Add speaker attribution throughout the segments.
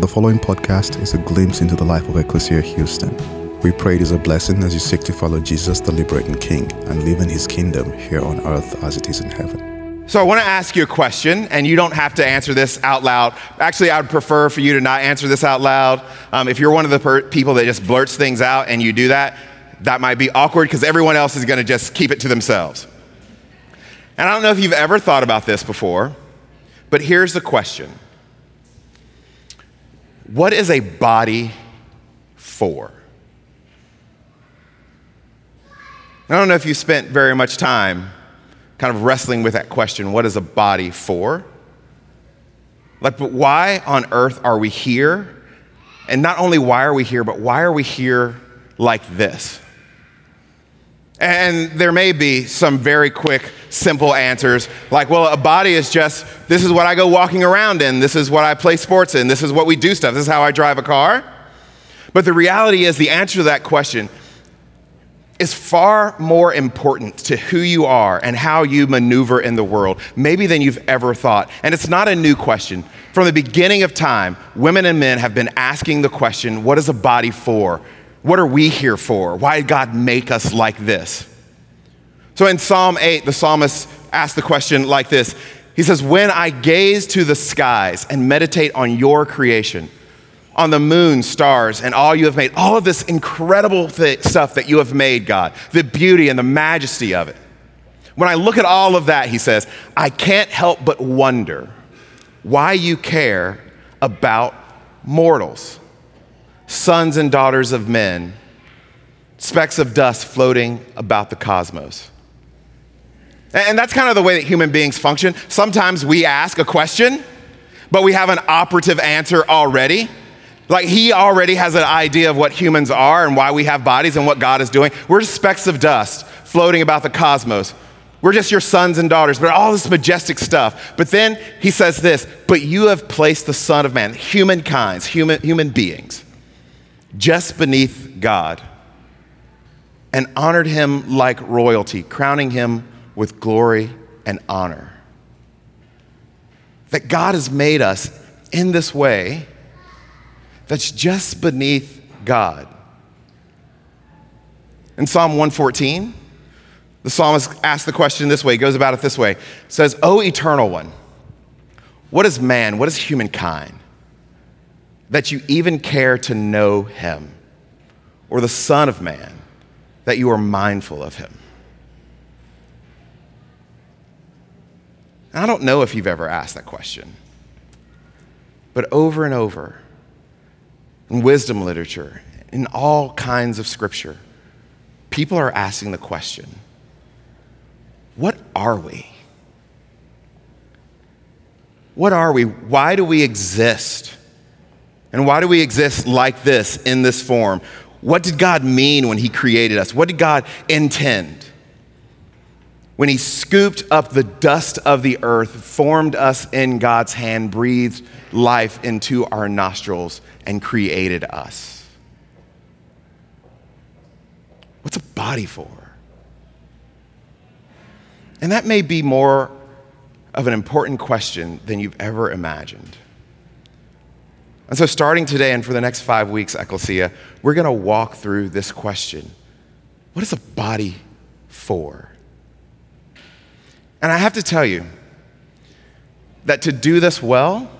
Speaker 1: The following podcast is a glimpse into the life of Ecclesia Houston. We pray it is a blessing as you seek to follow Jesus, the liberating King, and live in his kingdom here on earth as it is in heaven.
Speaker 2: So I want to ask you a question, and you don't have to answer this out loud. Actually, I would prefer for you to not answer this out loud. Um, if you're one of the per- people that just blurts things out and you do that, that might be awkward because everyone else is going to just keep it to themselves. And I don't know if you've ever thought about this before, but here's the question What is a body for? I don't know if you spent very much time kind of wrestling with that question what is a body for? Like, but why on earth are we here? And not only why are we here, but why are we here like this? And there may be some very quick, simple answers like, well, a body is just this is what I go walking around in, this is what I play sports in, this is what we do stuff, this is how I drive a car. But the reality is, the answer to that question is far more important to who you are and how you maneuver in the world, maybe than you've ever thought. And it's not a new question. From the beginning of time, women and men have been asking the question what is a body for? What are we here for? Why did God make us like this? So in Psalm 8, the psalmist asks the question like this He says, When I gaze to the skies and meditate on your creation, on the moon, stars, and all you have made, all of this incredible th- stuff that you have made, God, the beauty and the majesty of it. When I look at all of that, he says, I can't help but wonder why you care about mortals, sons and daughters of men, specks of dust floating about the cosmos. And that's kind of the way that human beings function. Sometimes we ask a question, but we have an operative answer already. Like he already has an idea of what humans are and why we have bodies and what God is doing. We're just specks of dust floating about the cosmos. We're just your sons and daughters, but all this majestic stuff. But then he says this, but you have placed the Son of Man, humankind, human, human beings, just beneath God and honored him like royalty, crowning him with glory and honor. That God has made us in this way that's just beneath God. In Psalm 114, the psalmist asks the question this way, goes about it this way. Says, O eternal one, what is man, what is humankind, that you even care to know him? Or the Son of Man, that you are mindful of him? I don't know if you've ever asked that question, but over and over, in wisdom literature, in all kinds of scripture, people are asking the question what are we? What are we? Why do we exist? And why do we exist like this in this form? What did God mean when He created us? What did God intend? When He scooped up the dust of the earth, formed us in God's hand, breathed life into our nostrils, and created us. What's a body for? And that may be more of an important question than you've ever imagined. And so, starting today and for the next five weeks, Ecclesia, we're going to walk through this question What is a body for? And I have to tell you that to do this well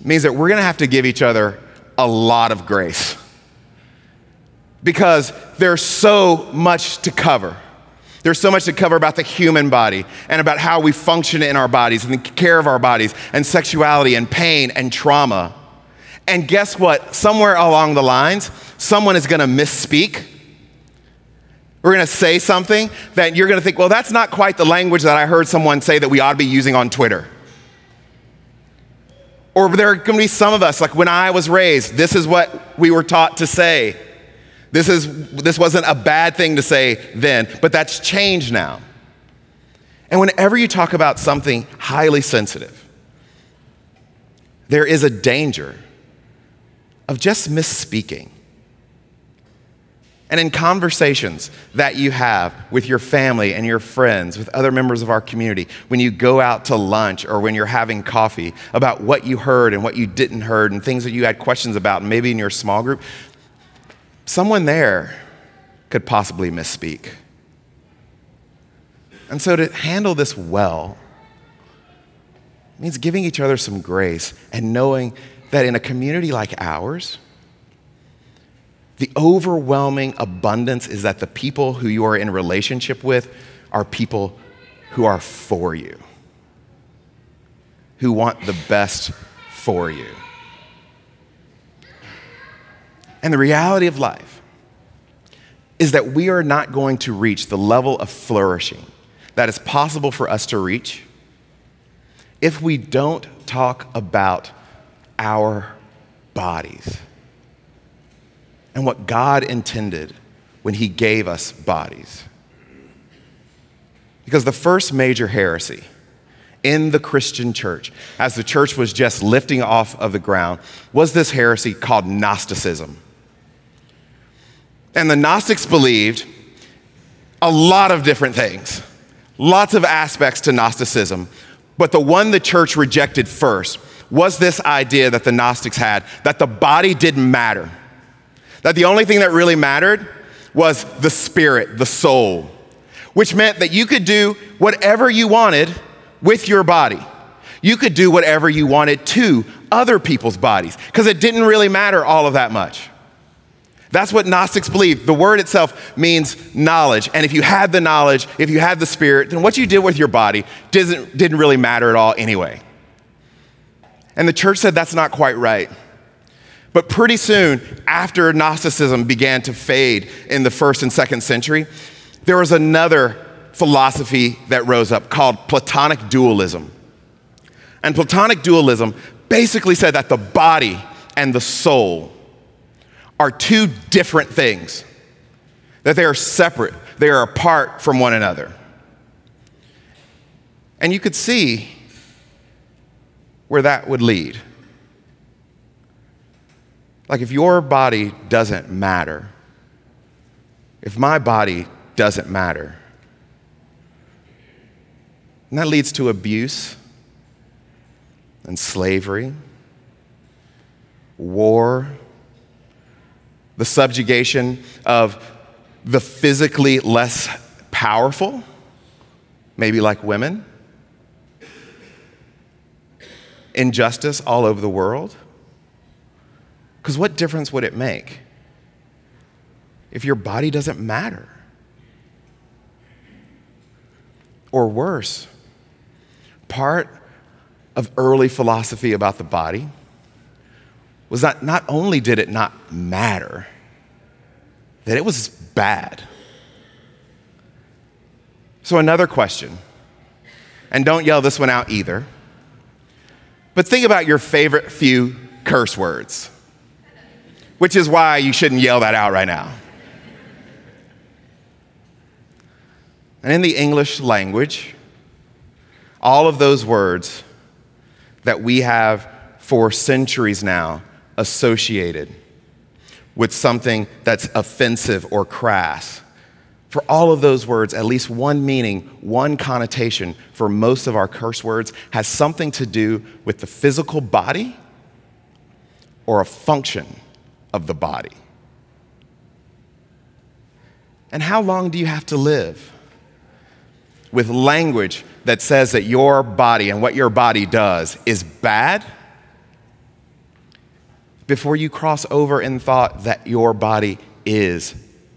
Speaker 2: means that we're going to have to give each other a lot of grace because there's so much to cover. There's so much to cover about the human body and about how we function in our bodies and the care of our bodies and sexuality and pain and trauma. And guess what? Somewhere along the lines, someone is gonna misspeak. We're gonna say something that you're gonna think, well, that's not quite the language that I heard someone say that we ought to be using on Twitter. Or there are gonna be some of us, like when I was raised, this is what we were taught to say. This, is, this wasn't a bad thing to say then, but that's changed now. And whenever you talk about something highly sensitive, there is a danger of just misspeaking. And in conversations that you have with your family and your friends, with other members of our community, when you go out to lunch or when you're having coffee about what you heard and what you didn't heard and things that you had questions about, maybe in your small group, someone there could possibly misspeak. And so to handle this well means giving each other some grace and knowing that in a community like ours, the overwhelming abundance is that the people who you are in relationship with are people who are for you, who want the best for you. And the reality of life is that we are not going to reach the level of flourishing that is possible for us to reach if we don't talk about our bodies and what God intended when He gave us bodies. Because the first major heresy in the Christian church, as the church was just lifting off of the ground, was this heresy called Gnosticism. And the Gnostics believed a lot of different things, lots of aspects to Gnosticism. But the one the church rejected first was this idea that the Gnostics had that the body didn't matter that the only thing that really mattered was the spirit, the soul, which meant that you could do whatever you wanted with your body. You could do whatever you wanted to other people's bodies because it didn't really matter all of that much. That's what Gnostics believe. The word itself means knowledge. And if you had the knowledge, if you had the spirit, then what you did with your body didn't, didn't really matter at all anyway. And the church said that's not quite right. But pretty soon, after Gnosticism began to fade in the first and second century, there was another philosophy that rose up called Platonic dualism. And Platonic dualism basically said that the body and the soul are two different things, that they are separate, they are apart from one another. And you could see where that would lead. Like, if your body doesn't matter, if my body doesn't matter, and that leads to abuse and slavery, war, the subjugation of the physically less powerful, maybe like women, injustice all over the world. Because what difference would it make if your body doesn't matter? Or worse, part of early philosophy about the body was that not only did it not matter, that it was bad. So, another question, and don't yell this one out either, but think about your favorite few curse words which is why you shouldn't yell that out right now. And in the English language, all of those words that we have for centuries now associated with something that's offensive or crass, for all of those words, at least one meaning, one connotation for most of our curse words has something to do with the physical body or a function of the body. And how long do you have to live with language that says that your body and what your body does is bad before you cross over in thought that your body is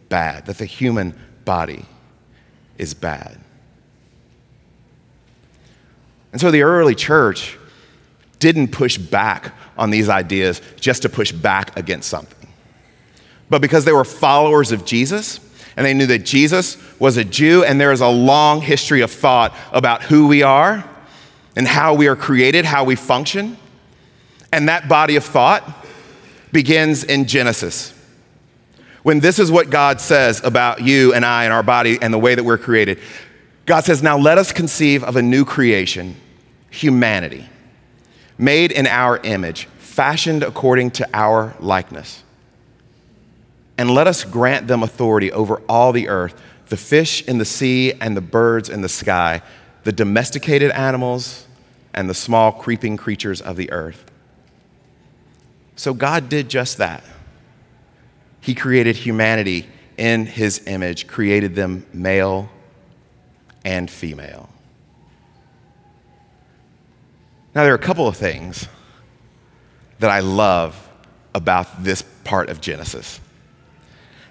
Speaker 2: bad, that the human body is bad? And so the early church didn't push back on these ideas just to push back against something, but because they were followers of Jesus and they knew that Jesus was a Jew and there is a long history of thought about who we are and how we are created, how we function. And that body of thought begins in Genesis. When this is what God says about you and I and our body and the way that we're created, God says, Now let us conceive of a new creation, humanity made in our image, fashioned according to our likeness. and let us grant them authority over all the earth the fish in the sea and the birds in the sky, the domesticated animals and the small creeping creatures of the earth. So God did just that. He created humanity in his image, created them male and female. Now, there are a couple of things that I love about this part of Genesis.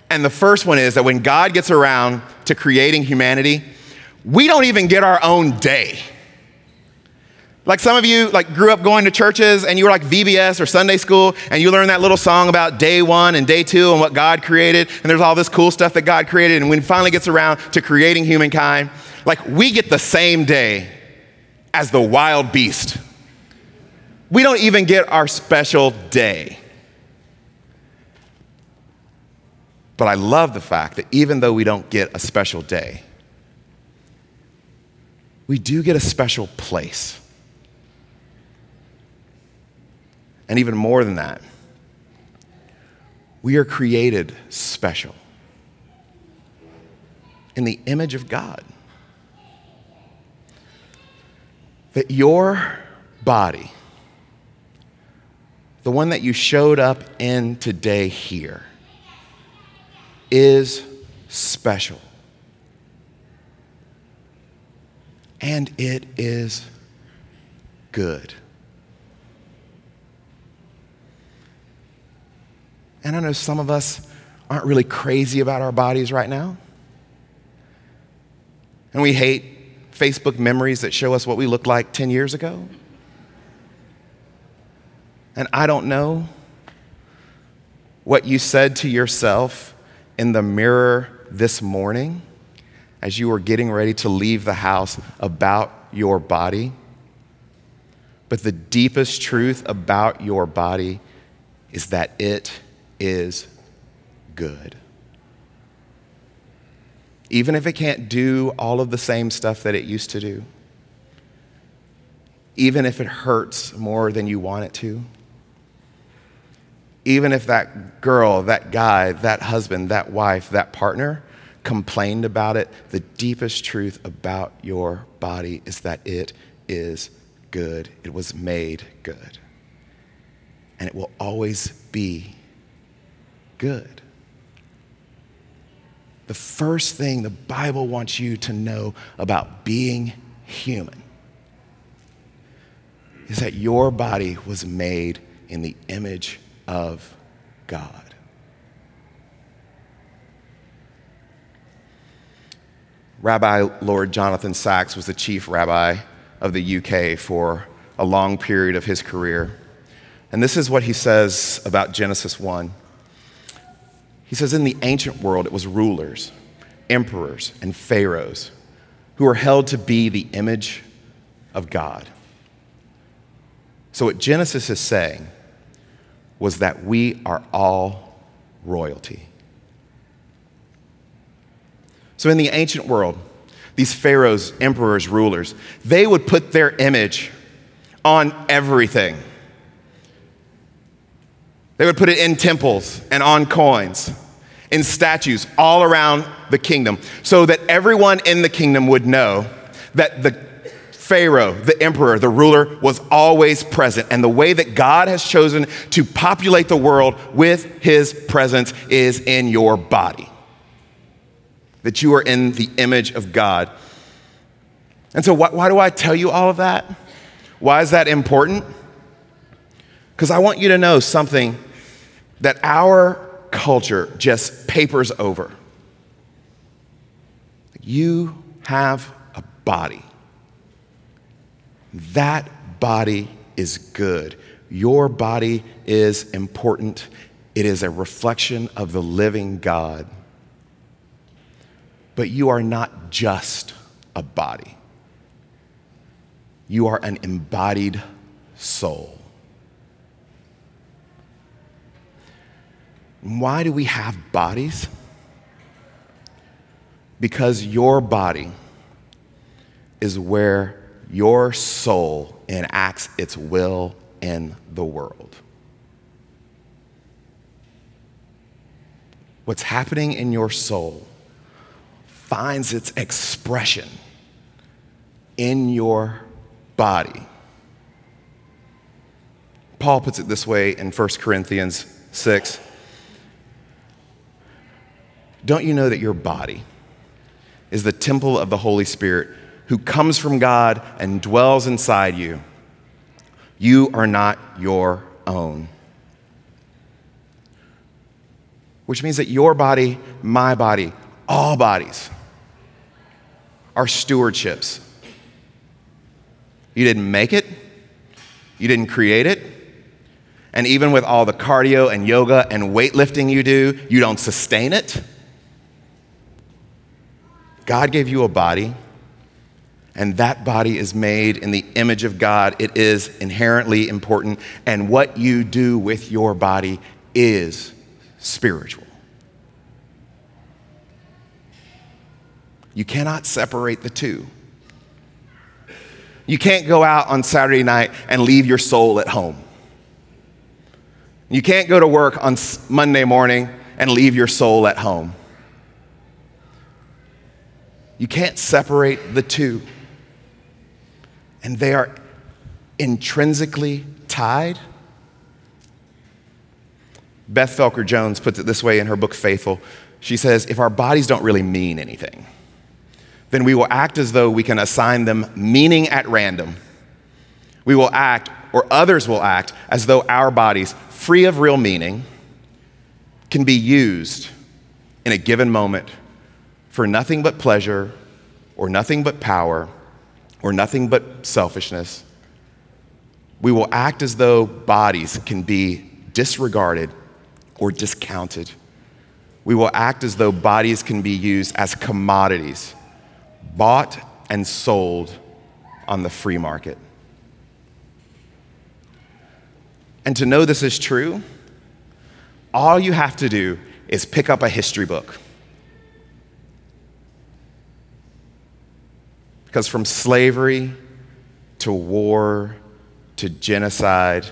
Speaker 2: And the first one is that when God gets around to creating humanity, we don't even get our own day. Like some of you like grew up going to churches and you were like VBS or Sunday school and you learned that little song about day 1 and day 2 and what God created and there's all this cool stuff that God created and when he finally gets around to creating humankind, like we get the same day as the wild beast. We don't even get our special day. But I love the fact that even though we don't get a special day, we do get a special place. And even more than that, we are created special in the image of God. That your body, the one that you showed up in today here, is special. And it is good. And I know some of us aren't really crazy about our bodies right now. And we hate Facebook memories that show us what we looked like 10 years ago. And I don't know what you said to yourself in the mirror this morning as you were getting ready to leave the house about your body. But the deepest truth about your body is that it is good. Even if it can't do all of the same stuff that it used to do, even if it hurts more than you want it to, even if that girl, that guy, that husband, that wife, that partner complained about it, the deepest truth about your body is that it is good. It was made good. And it will always be good. The first thing the Bible wants you to know about being human is that your body was made in the image of God. Rabbi Lord Jonathan Sacks was the chief rabbi of the UK for a long period of his career. And this is what he says about Genesis 1. He says, In the ancient world, it was rulers, emperors, and pharaohs who were held to be the image of God. So, what Genesis is saying was that we are all royalty. So, in the ancient world, these pharaohs, emperors, rulers, they would put their image on everything. They would put it in temples and on coins, in statues all around the kingdom, so that everyone in the kingdom would know that the Pharaoh, the emperor, the ruler, was always present. And the way that God has chosen to populate the world with his presence is in your body. That you are in the image of God. And so, why, why do I tell you all of that? Why is that important? Because I want you to know something that our culture just papers over. You have a body. That body is good. Your body is important. It is a reflection of the living God. But you are not just a body, you are an embodied soul. Why do we have bodies? Because your body is where your soul enacts its will in the world. what's happening in your soul finds its expression in your body. Paul puts it this way in 1 Corinthians 6. Don't you know that your body is the temple of the Holy Spirit who comes from God and dwells inside you? You are not your own. Which means that your body, my body, all bodies are stewardships. You didn't make it, you didn't create it, and even with all the cardio and yoga and weightlifting you do, you don't sustain it. God gave you a body, and that body is made in the image of God. It is inherently important, and what you do with your body is spiritual. You cannot separate the two. You can't go out on Saturday night and leave your soul at home. You can't go to work on Monday morning and leave your soul at home. You can't separate the two. And they are intrinsically tied. Beth Felker Jones puts it this way in her book Faithful. She says, If our bodies don't really mean anything, then we will act as though we can assign them meaning at random. We will act, or others will act, as though our bodies, free of real meaning, can be used in a given moment for nothing but pleasure, or nothing but power, or nothing but selfishness. We will act as though bodies can be disregarded or discounted. We will act as though bodies can be used as commodities bought and sold on the free market. And to know this is true, all you have to do is pick up a history book. Because from slavery to war to genocide,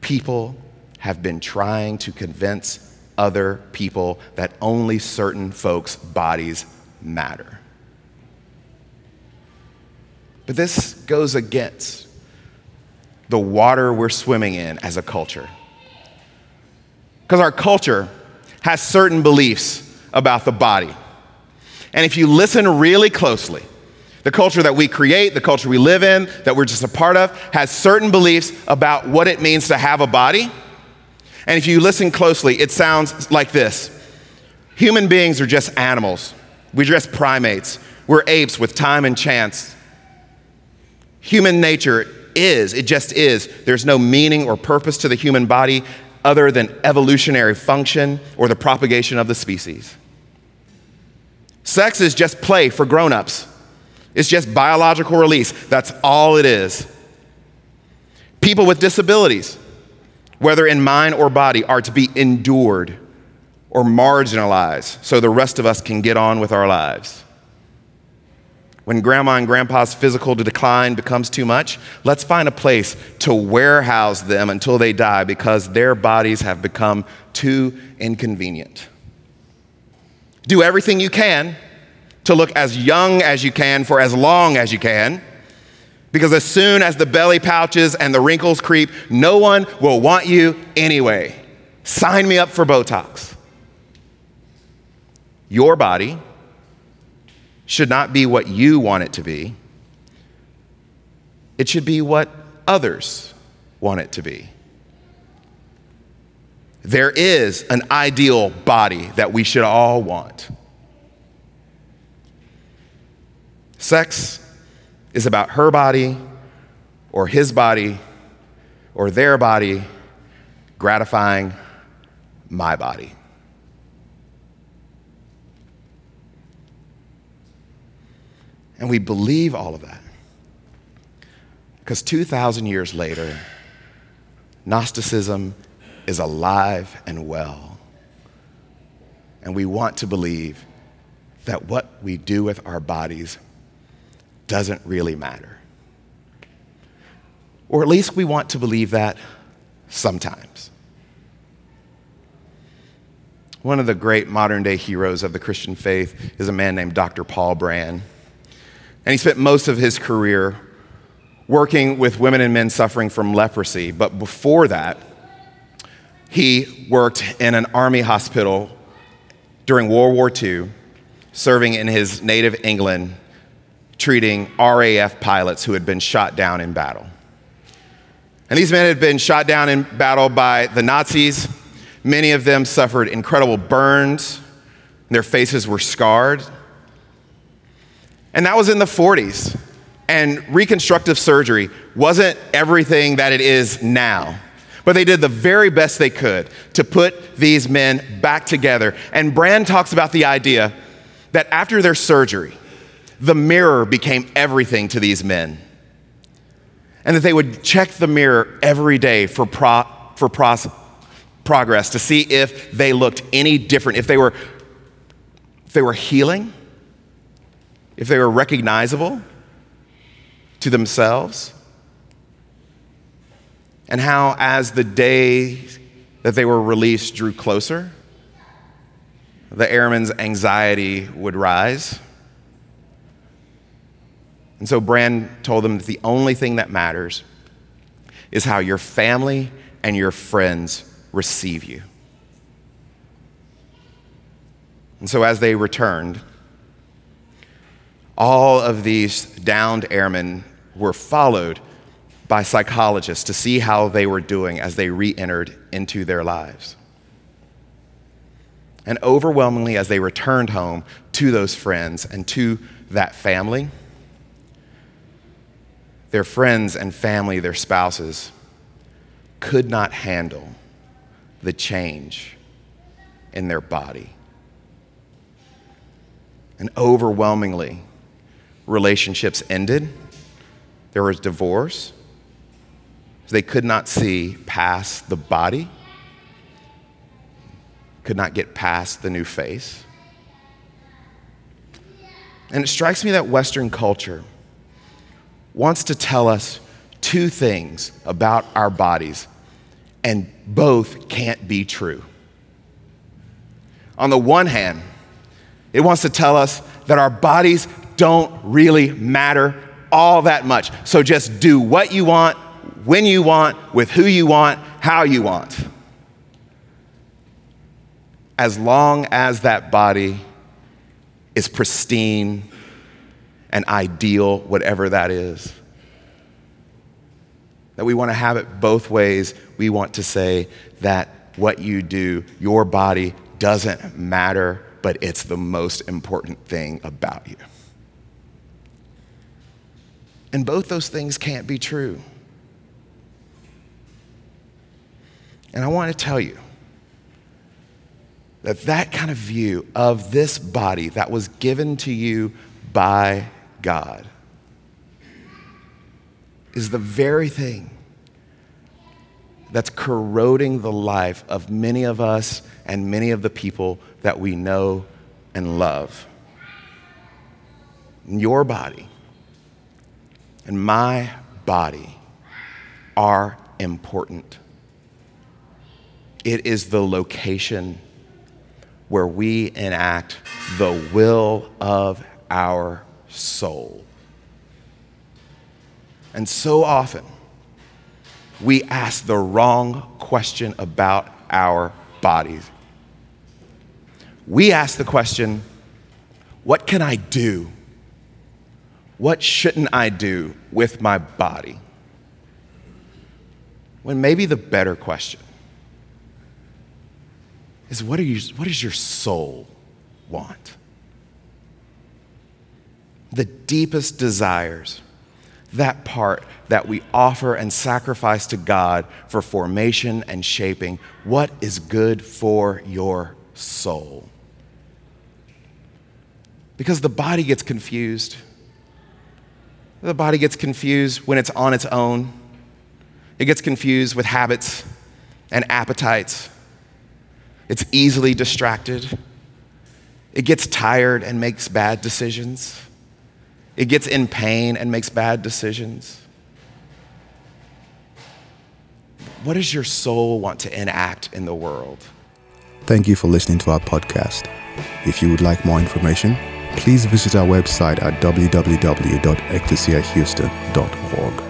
Speaker 2: people have been trying to convince other people that only certain folks' bodies matter. But this goes against the water we're swimming in as a culture. Because our culture has certain beliefs about the body. And if you listen really closely, the culture that we create, the culture we live in, that we're just a part of, has certain beliefs about what it means to have a body. And if you listen closely, it sounds like this Human beings are just animals. We're just primates. We're apes with time and chance. Human nature is, it just is. There's no meaning or purpose to the human body other than evolutionary function or the propagation of the species. Sex is just play for grown ups, it's just biological release. That's all it is. People with disabilities, whether in mind or body, are to be endured or marginalized so the rest of us can get on with our lives. When grandma and grandpa's physical decline becomes too much, let's find a place to warehouse them until they die because their bodies have become too inconvenient. Do everything you can to look as young as you can for as long as you can. Because as soon as the belly pouches and the wrinkles creep, no one will want you anyway. Sign me up for Botox. Your body should not be what you want it to be, it should be what others want it to be. There is an ideal body that we should all want. Sex is about her body or his body or their body gratifying my body. And we believe all of that. Because 2,000 years later, Gnosticism is alive and well. And we want to believe that what we do with our bodies doesn't really matter. Or at least we want to believe that sometimes. One of the great modern day heroes of the Christian faith is a man named Dr. Paul Brand. And he spent most of his career working with women and men suffering from leprosy. But before that, he worked in an army hospital during World War II, serving in his native England, treating RAF pilots who had been shot down in battle. And these men had been shot down in battle by the Nazis. Many of them suffered incredible burns, their faces were scarred. And that was in the 40s. And reconstructive surgery wasn't everything that it is now. But they did the very best they could to put these men back together. And Brand talks about the idea that after their surgery, the mirror became everything to these men. And that they would check the mirror every day for, pro- for pros- progress to see if they looked any different, if they were, if they were healing, if they were recognizable to themselves. And how, as the day that they were released drew closer, the airman's anxiety would rise. And so Brand told them that the only thing that matters is how your family and your friends receive you. And so as they returned, all of these downed airmen were followed by psychologists to see how they were doing as they re entered into their lives. And overwhelmingly, as they returned home to those friends and to that family, their friends and family, their spouses, could not handle the change in their body. And overwhelmingly, relationships ended. There was divorce. They could not see past the body, could not get past the new face. And it strikes me that Western culture wants to tell us two things about our bodies, and both can't be true. On the one hand, it wants to tell us that our bodies don't really matter all that much. So just do what you want, when you want, with who you want, how you want. As long as that body is pristine and ideal, whatever that is. That we want to have it both ways. We want to say that what you do, your body, doesn't matter, but it's the most important thing about you. And both those things can't be true. And I want to tell you that that kind of view of this body that was given to you by God is the very thing that's corroding the life of many of us and many of the people that we know and love. Your body and my body are important. It is the location where we enact the will of our soul. And so often, we ask the wrong question about our bodies. We ask the question, What can I do what shouldn't I do with my body? When maybe the better question is what, are you, what does your soul want? The deepest desires, that part that we offer and sacrifice to God for formation and shaping, what is good for your soul? Because the body gets confused the body gets confused when it's on its own. It gets confused with habits and appetites. It's easily distracted. It gets tired and makes bad decisions. It gets in pain and makes bad decisions. What does your soul want to enact in the world?
Speaker 1: Thank you for listening to our podcast. If you would like more information, please visit our website at www.ecclesiahouston.org.